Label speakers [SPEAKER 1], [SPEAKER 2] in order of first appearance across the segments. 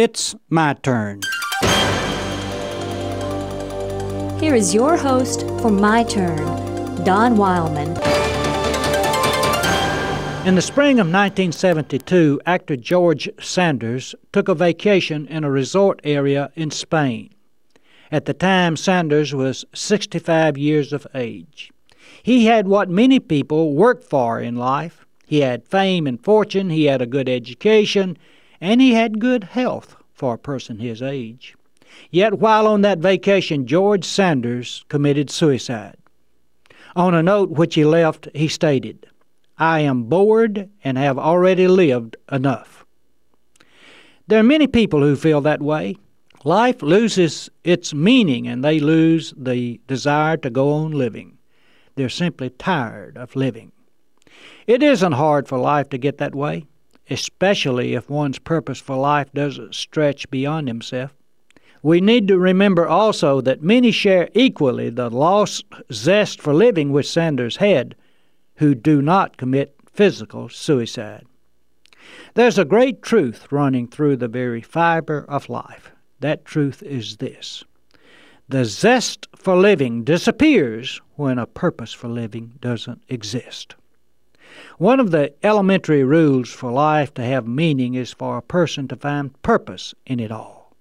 [SPEAKER 1] It's my turn.
[SPEAKER 2] Here is your host for My Turn, Don Wildmon.
[SPEAKER 1] In the spring of 1972, actor George Sanders took a vacation in a resort area in Spain. At the time, Sanders was 65 years of age. He had what many people work for in life. He had fame and fortune, he had a good education, and he had good health for a person his age. Yet while on that vacation, George Sanders committed suicide. On a note which he left, he stated, I am bored and have already lived enough. There are many people who feel that way. Life loses its meaning and they lose the desire to go on living. They're simply tired of living. It isn't hard for life to get that way especially if one's purpose for life doesn't stretch beyond himself. We need to remember also that many share equally the lost zest for living which Sanders had who do not commit physical suicide. There's a great truth running through the very fiber of life. That truth is this the zest for living disappears when a purpose for living doesn't exist. One of the elementary rules for life to have meaning is for a person to find purpose in it all.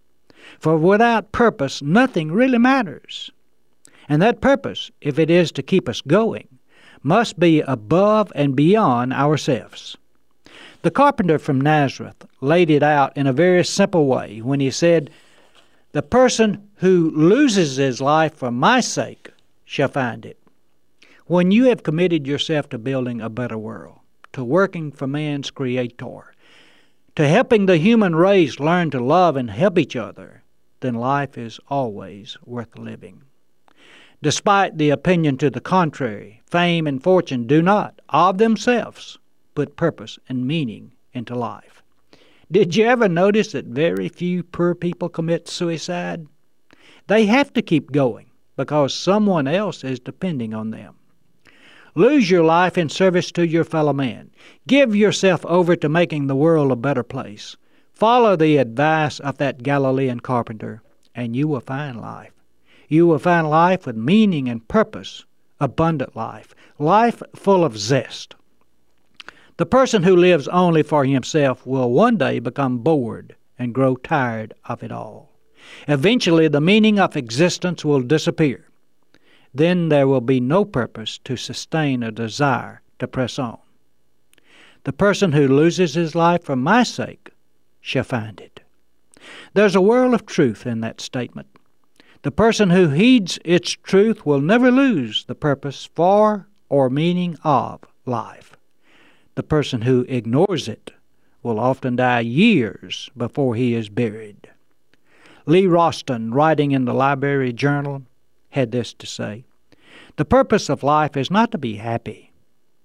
[SPEAKER 1] For without purpose, nothing really matters. And that purpose, if it is to keep us going, must be above and beyond ourselves. The carpenter from Nazareth laid it out in a very simple way when he said, The person who loses his life for my sake shall find it. When you have committed yourself to building a better world, to working for man's creator, to helping the human race learn to love and help each other, then life is always worth living. Despite the opinion to the contrary, fame and fortune do not, of themselves, put purpose and meaning into life. Did you ever notice that very few poor people commit suicide? They have to keep going because someone else is depending on them. Lose your life in service to your fellow man. Give yourself over to making the world a better place. Follow the advice of that Galilean carpenter, and you will find life. You will find life with meaning and purpose, abundant life, life full of zest. The person who lives only for himself will one day become bored and grow tired of it all. Eventually, the meaning of existence will disappear then there will be no purpose to sustain a desire to press on. The person who loses his life for my sake shall find it. There's a world of truth in that statement. The person who heeds its truth will never lose the purpose for or meaning of life. The person who ignores it will often die years before he is buried. Leo Rosten, writing in the Library Journal, had this to say The purpose of life is not to be happy,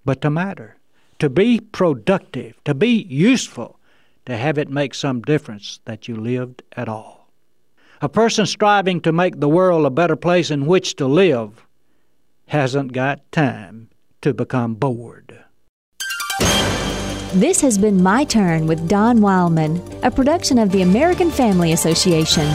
[SPEAKER 1] but to matter, to be productive, to be useful, to have it make some difference that you lived at all. A person striving to make the world a better place in which to live hasn't got time to become bored.
[SPEAKER 2] This has been My Turn with Don Wildmon, a production of the American Family Association.